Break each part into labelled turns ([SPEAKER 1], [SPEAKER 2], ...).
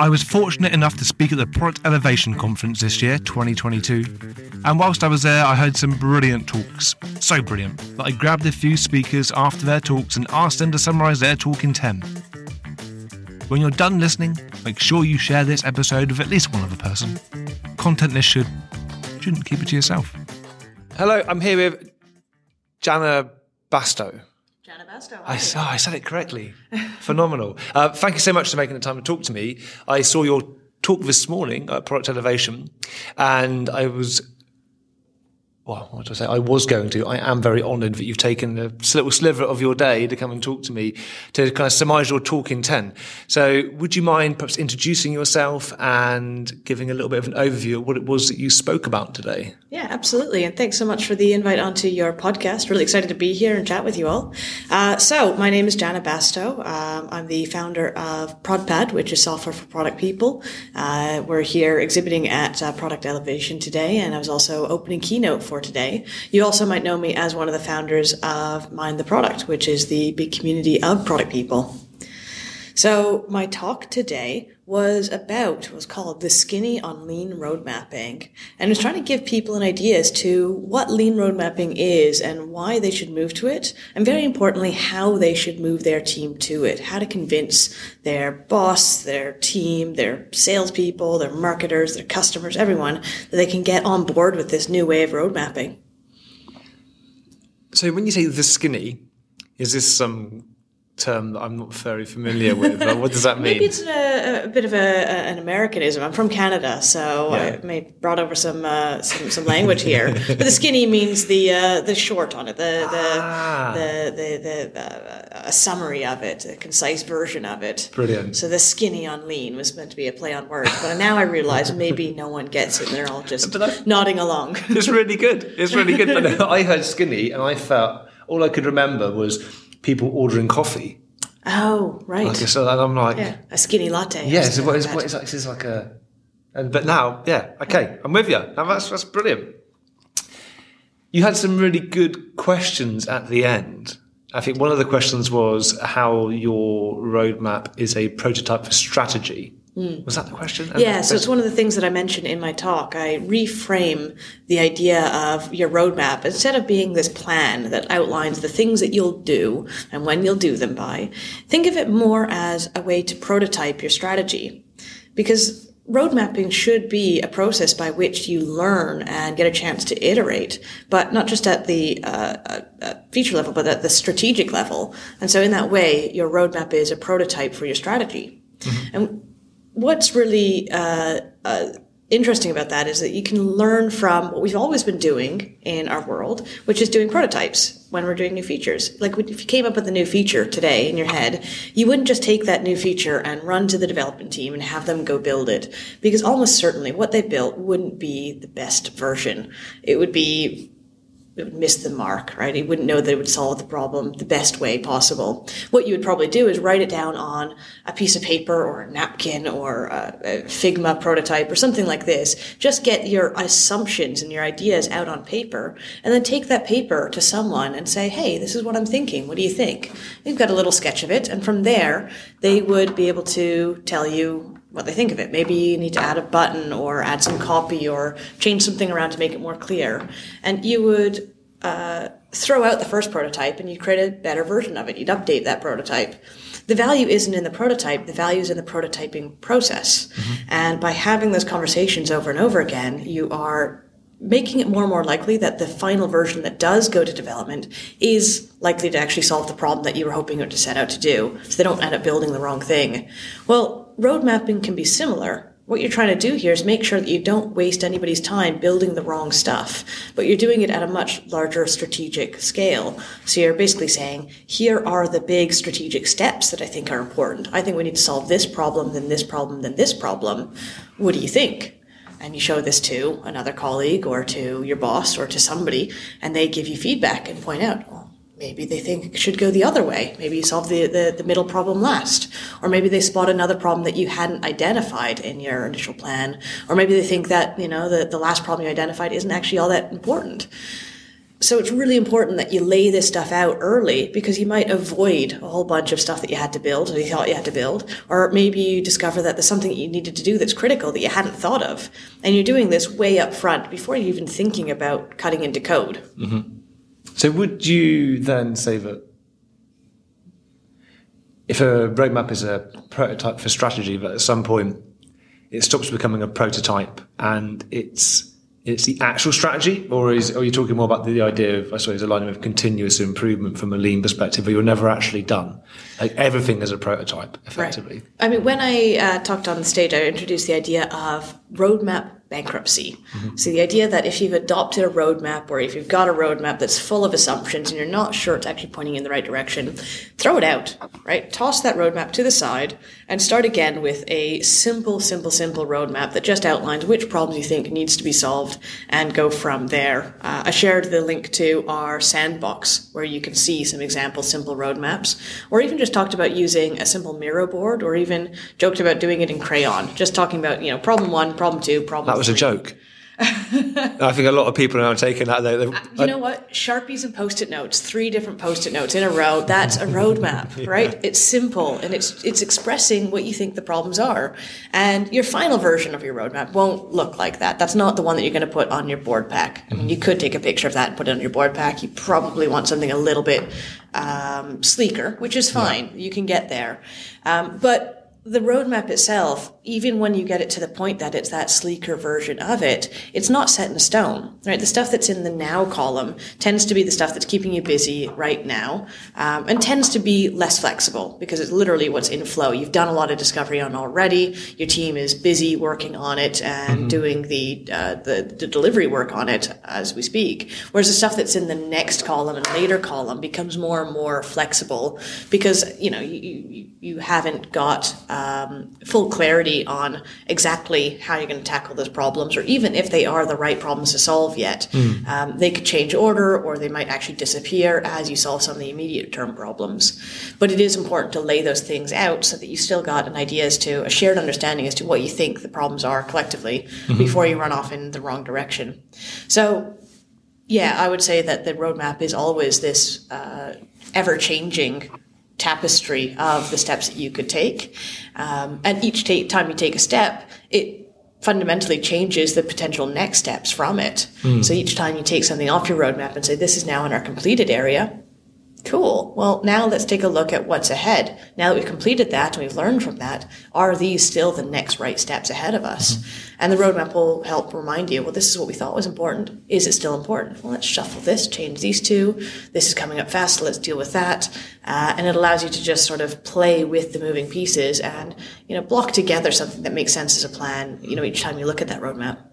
[SPEAKER 1] I was fortunate enough to speak at the Product Elevation Conference this year, 2022. And whilst I was there, I heard some brilliant talks. So brilliant that I grabbed a few speakers after their talks and asked them to summarise their talk in 10. When you're done listening, make sure you share this episode with at least one other person. Content this should shouldn't keep it to yourself.
[SPEAKER 2] Hello, I'm here with
[SPEAKER 3] Janna Bastow.
[SPEAKER 2] I, oh, I said it correctly. Phenomenal. Uh, thank you so much for making the time to talk to me. I saw your talk this morning at Product Elevation, and I was well, what do I say? I was going to. I am very honoured that you've taken a little sliver of your day to come and talk to me to kind of surmise your talk in 10. So would you mind perhaps introducing yourself and giving a little bit of an overview of what it was that you spoke about today?
[SPEAKER 3] Yeah, absolutely. And thanks so much for the invite onto your podcast. Really excited to be here and chat with you all. Uh, so my name is Janna Bastow. Um, I'm the founder of ProdPad, which is software for product people. Uh, we're here exhibiting at uh, Product Elevation today, and I was also opening keynote for for today. You also might know me as one of the founders of Mind the Product, which is the big community of product people. So my talk today was about was called the skinny on lean road mapping and was trying to give people an idea as to what lean road mapping is and why they should move to it and very importantly how they should move their team to it how to convince their boss their team their salespeople their marketers their customers everyone that they can get on board with this new way of road mapping.
[SPEAKER 2] So when you say the skinny is this some term that I'm not very familiar with. what does that mean?
[SPEAKER 3] Maybe it's a, a bit of a, an Americanism. I'm from Canada, so yeah. I may brought over some, uh, some some language here. but the skinny means the uh, the short on it, the the ah. the, the, the uh, a summary of it, a concise version of it.
[SPEAKER 2] Brilliant.
[SPEAKER 3] So the skinny on lean was meant to be a play on words, but now I realize maybe no one gets it. They're all just nodding along.
[SPEAKER 2] it's really good. It's really good. But I heard skinny, and I felt all I could remember was people ordering coffee.
[SPEAKER 3] Oh, right.
[SPEAKER 2] Like, so I'm like,
[SPEAKER 3] yeah, a skinny latte.
[SPEAKER 2] Yeah, so what is, what is like, this is like a, and but now, yeah, okay, I'm with you. Now that's that's brilliant. You had some really good questions at the end. I think one of the questions was how your roadmap is a prototype for strategy. Mm. Was that the question?
[SPEAKER 3] Yeah, so it's one of the things that I mentioned in my talk. I reframe the idea of your roadmap instead of being this plan that outlines the things that you'll do and when you'll do them by. Think of it more as a way to prototype your strategy. Because road mapping should be a process by which you learn and get a chance to iterate, but not just at the uh, uh, uh feature level, but at the strategic level. And so in that way, your roadmap is a prototype for your strategy. Mm-hmm. And what's really uh, uh, interesting about that is that you can learn from what we've always been doing in our world, which is doing prototypes when we're doing new features. Like if you came up with a new feature today in your head, you wouldn't just take that new feature and run to the development team and have them go build it, because almost certainly what they built wouldn't be the best version. It would be miss the mark, right? He wouldn't know that it would solve the problem the best way possible. What you would probably do is write it down on a piece of paper or a napkin or a, a Figma prototype or something like this. Just get your assumptions and your ideas out on paper and then take that paper to someone and say, hey, this is what I'm thinking. What do you think? You've got a little sketch of it. And from there, they would be able to tell you what they think of it. Maybe you need to add a button or add some copy or change something around to make it more clear. And you would uh, throw out the first prototype and you'd create a better version of it. You'd update that prototype. The value isn't in the prototype, the value is in the prototyping process. Mm-hmm. And by having those conversations over and over again, you are making it more and more likely that the final version that does go to development is likely to actually solve the problem that you were hoping it to set out to do. So they don't end up building the wrong thing. Well, road mapping can be similar. What you're trying to do here is make sure that you don't waste anybody's time building the wrong stuff, but you're doing it at a much larger strategic scale. So you're basically saying, here are the big strategic steps that I think are important. I think we need to solve this problem, then this problem, then this problem. What do you think? and you show this to another colleague or to your boss or to somebody and they give you feedback and point out well maybe they think it should go the other way. Maybe you solve the, the, the, middle problem last. Or maybe they spot another problem that you hadn't identified in your initial plan. Or maybe they think that, you know, the, the last problem you identified isn't actually all that important. so it's really important that you lay this stuff out early because you might avoid a whole bunch of stuff that you had to build or you thought you had to build. Or maybe you discover that there's something that you needed to do that's critical that you hadn't thought of. And you're doing this way up front before you're even thinking about cutting into code. Mm-hmm.
[SPEAKER 2] So would you then say that if a roadmap is a prototype for strategy, but at some point it stops becoming a prototype and it's it's the actual strategy, or is are you talking more about the idea of I suppose a line of continuous improvement from a lean perspective, where you're never actually done? Like everything is a prototype, effectively.
[SPEAKER 3] I mean, when I uh, talked on the stage, I introduced the idea of roadmap bankruptcy. So the idea that if you've adopted a roadmap or if you've got a roadmap that's full of assumptions and you're not sure it's actually pointing in the right direction, throw it out, right? Toss that roadmap to the side and start again with a simple, simple, simple roadmap that just outlines which problems you think needs to be solved and go from there. Uh, I shared the link to our sandbox where you can see some example simple roadmaps or even just talked about using a simple Miro board or even joked about doing it in crayon, just talking about, you know, problem one, problem two, problem
[SPEAKER 2] was a joke. I think a lot of people are now taking that. They, they,
[SPEAKER 3] You know what? Sharpies and post-it notes, three different post-it notes in a row. That's a roadmap, right? It's simple and it's it's expressing what you think the problems are. And your final version of your roadmap won't look like that. That's not the one that you're going to put on your board pack. I mean, you could take a picture of that and put it on your board pack. You probably want something a little bit um, sleeker, which is fine. You can get there, um, but the roadmap itself, even when you get it to the point that it's that sleeker version of it, it's not set in stone, right? The stuff that's in the now column tends to be the stuff that's keeping you busy right now, um, and tends to be less flexible because it's literally what's in flow. You've done a lot of discovery on already. Your team is busy working on it and doing the, uh, the the delivery work on it as we speak. Whereas the stuff that's in the next column and later column becomes more and more flexible because you know you you, you haven't got um, full clarity on exactly how you're going to tackle those problems, or even if they are the right problems to solve yet. Um, they could change order, or they might actually disappear as you solve some of the immediate term problems. But it is important to lay those things out so that you still got an idea as to a shared understanding as to what you think the problems are collectively before you run off in the wrong direction. So yeah, I would say that the roadmap is always this uh, ever changing tapestry of the steps that you could take. Um, and each ta- time you take a step, it fundamentally changes the potential next steps from it. So each time you take something off your roadmap and say, this is now in our completed area. Cool. Well, now let's take a look at what's ahead. Now that we've completed that and we've learned from that, are these still the next right steps ahead of us? And the roadmap will help remind you, well, this is what we thought was important. Is it still important? Well, let's shuffle this, change these two. This is coming up fast. Let's deal with that. Uh, and it allows you to just sort of play with the moving pieces and, you know, block together something that makes sense as a plan, you know, each time you look at that roadmap.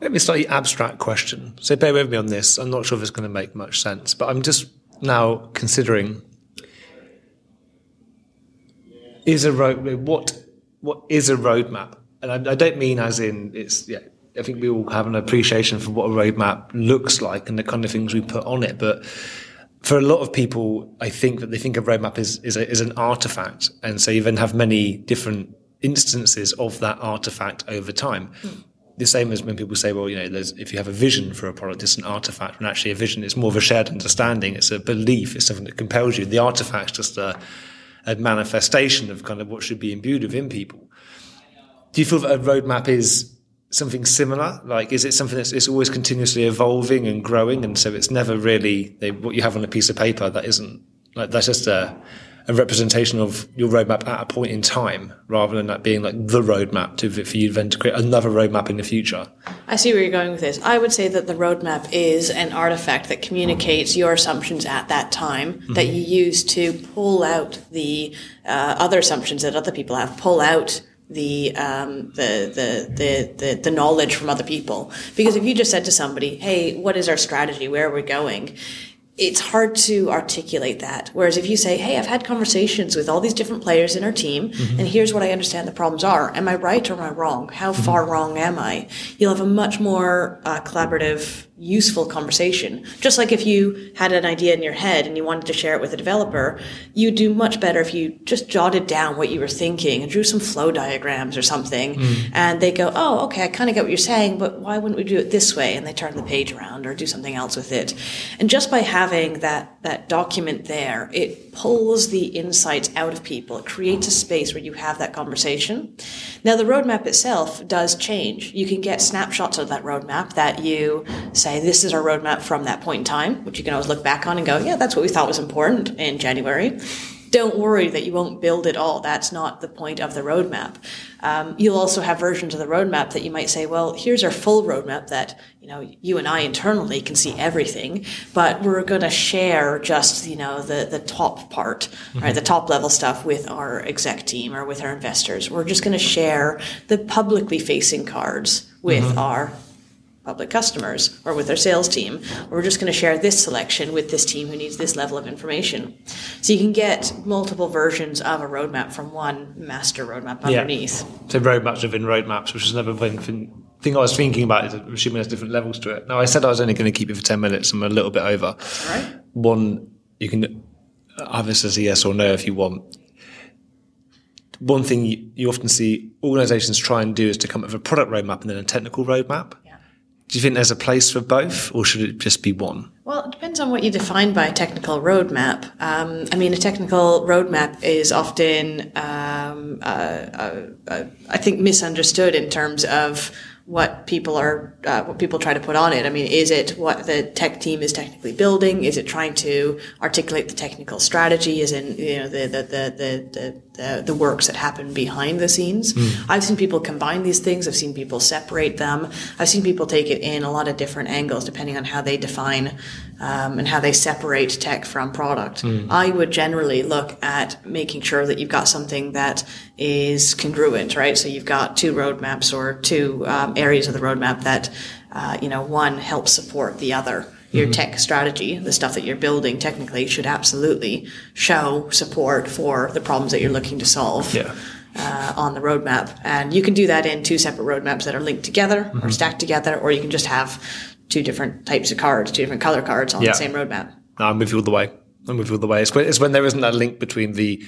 [SPEAKER 2] Maybe a slightly abstract question. So bear with me on this. I'm not sure if it's going to make much sense, but I'm just now considering is a road what what is a roadmap? And I, I don't mean as in it's yeah. I think we all have an appreciation for what a roadmap looks like and the kind of things we put on it, but for a lot of people, I think that they think a roadmap is is, a, is an artifact, and so you then have many different instances of that artifact over time. Hmm. The same as when people say, well, you know, if you have a vision for a product, it's an artifact. When actually a vision is more of a shared understanding. It's a belief. It's something that compels you. The artifact's just a, a manifestation of kind of what should be imbued within people. Do you feel that a roadmap is something similar? Like, is it something that's it's always continuously evolving and growing, and so it's never really they, what you have on a piece of paper that isn't like that's just a, a representation of your roadmap at a point in time, rather than that being like the roadmap to for you then to create another roadmap in the future.
[SPEAKER 3] I see where you're going with this. I would say that the roadmap is an artifact that communicates your assumptions at that time that you use to pull out the uh, other assumptions that other people have, pull out the, um, the, the, the, the, the knowledge from other people. Because if you just said to somebody, hey, what is our strategy? Where are we going? It's hard to articulate that. Whereas if you say, Hey, I've had conversations with all these different players in our team, and here's what I understand the problems are. Am I right or am I wrong? How far wrong am I? You'll have a much more uh, collaborative useful conversation. Just like if you had an idea in your head and you wanted to share it with a developer, you'd do much better if you just jotted down what you were thinking and drew some flow diagrams or something. Mm. And they go, oh, okay, I kind of get what you're saying, but why wouldn't we do it this way? And they turn the page around or do something else with it. And just by having that, that document there, it pulls the insights out of people. It creates a space where you have that conversation. Now, the roadmap itself does change. You can get snapshots of that roadmap that you say, this is our roadmap from that point in time, which you can always look back on and go, yeah, that's what we thought was important in January don't worry that you won't build it all. That's not the point of the roadmap. Um, you'll also have versions of the roadmap that you might say, well, here's our full roadmap that you know you and I internally can see everything, but we're going to share just you know the the top part, mm-hmm. right, the top level stuff with our exec team or with our investors. We're just going to share the publicly facing cards with mm-hmm. our public customers or with our sales team. We're just going to share this selection with this team who needs this level of information. So you can get multiple versions of a roadmap from one master roadmap underneath.
[SPEAKER 2] Yeah. So very much within roadmaps, which is another thing, thing I was thinking about, is assuming there's different levels to it. Now, I said I was only going to keep it for 10 minutes. I'm a little bit over.
[SPEAKER 3] All right.
[SPEAKER 2] One, you can have this as a yes or no if you want one thing you, often see organizations try and do is to come up with a product roadmap and then a technical roadmap. Do you think there's a place for both, or should it just be one?
[SPEAKER 3] Well, it depends on what you define by a technical roadmap. Um, I mean, a technical roadmap is often, um, uh, uh, uh, I think, misunderstood in terms of what people are uh, what people try to put on it. I mean, is it what the tech team is technically building? Is it trying to articulate the technical strategy? Is in you know the the the the, the, the works that happen behind the scenes? Mm. I've seen people combine these things. I've seen people separate them. I've seen people take it in a lot of different angles depending on how they define um, and how they separate tech from product. Mm. I would generally look at making sure that you've got something that is congruent, right? So you've got two roadmaps or two um, areas of the roadmap that, uh, you know, one helps support the other. Your mm-hmm. tech strategy, the stuff that you're building technically should absolutely show support for the problems that you're looking to solve.
[SPEAKER 2] Yeah.
[SPEAKER 3] Uh, on the roadmap. And you can do that in two separate roadmaps that are linked together mm-hmm. or stacked together, or you can just have two different types of cards, two different color cards on yeah. the same roadmap.
[SPEAKER 2] No, I'm with you all the way. I'm with you all the way. It's when, it's when there isn't that link between the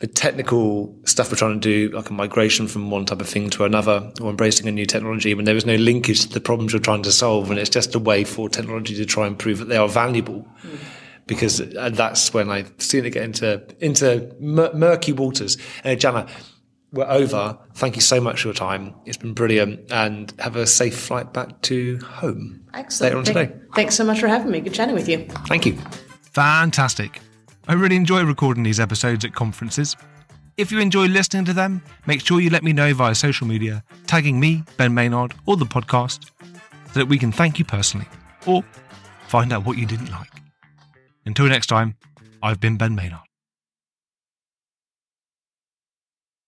[SPEAKER 2] the technical stuff we're trying to do, like a migration from one type of thing to another, or embracing a new technology, when there is no linkage to the problems you're trying to solve, and it's just a way for technology to try and prove that they are valuable. Mm. Because that's when I see it get into into murky waters. And Janna, we're over. Thank you so much for your time. It's been brilliant, and have a safe flight back to home.
[SPEAKER 3] Excellent.
[SPEAKER 2] Later on
[SPEAKER 3] Thank,
[SPEAKER 2] today.
[SPEAKER 3] Thanks so much for having me. Good chatting with you.
[SPEAKER 2] Thank you.
[SPEAKER 1] Fantastic. I really enjoy recording these episodes at conferences. If you enjoy listening to them, make sure you let me know via social media, tagging me, Ben Maynard, or the podcast, so that we can thank you personally or find out what you didn't like. Until next time, I've been Ben Maynard.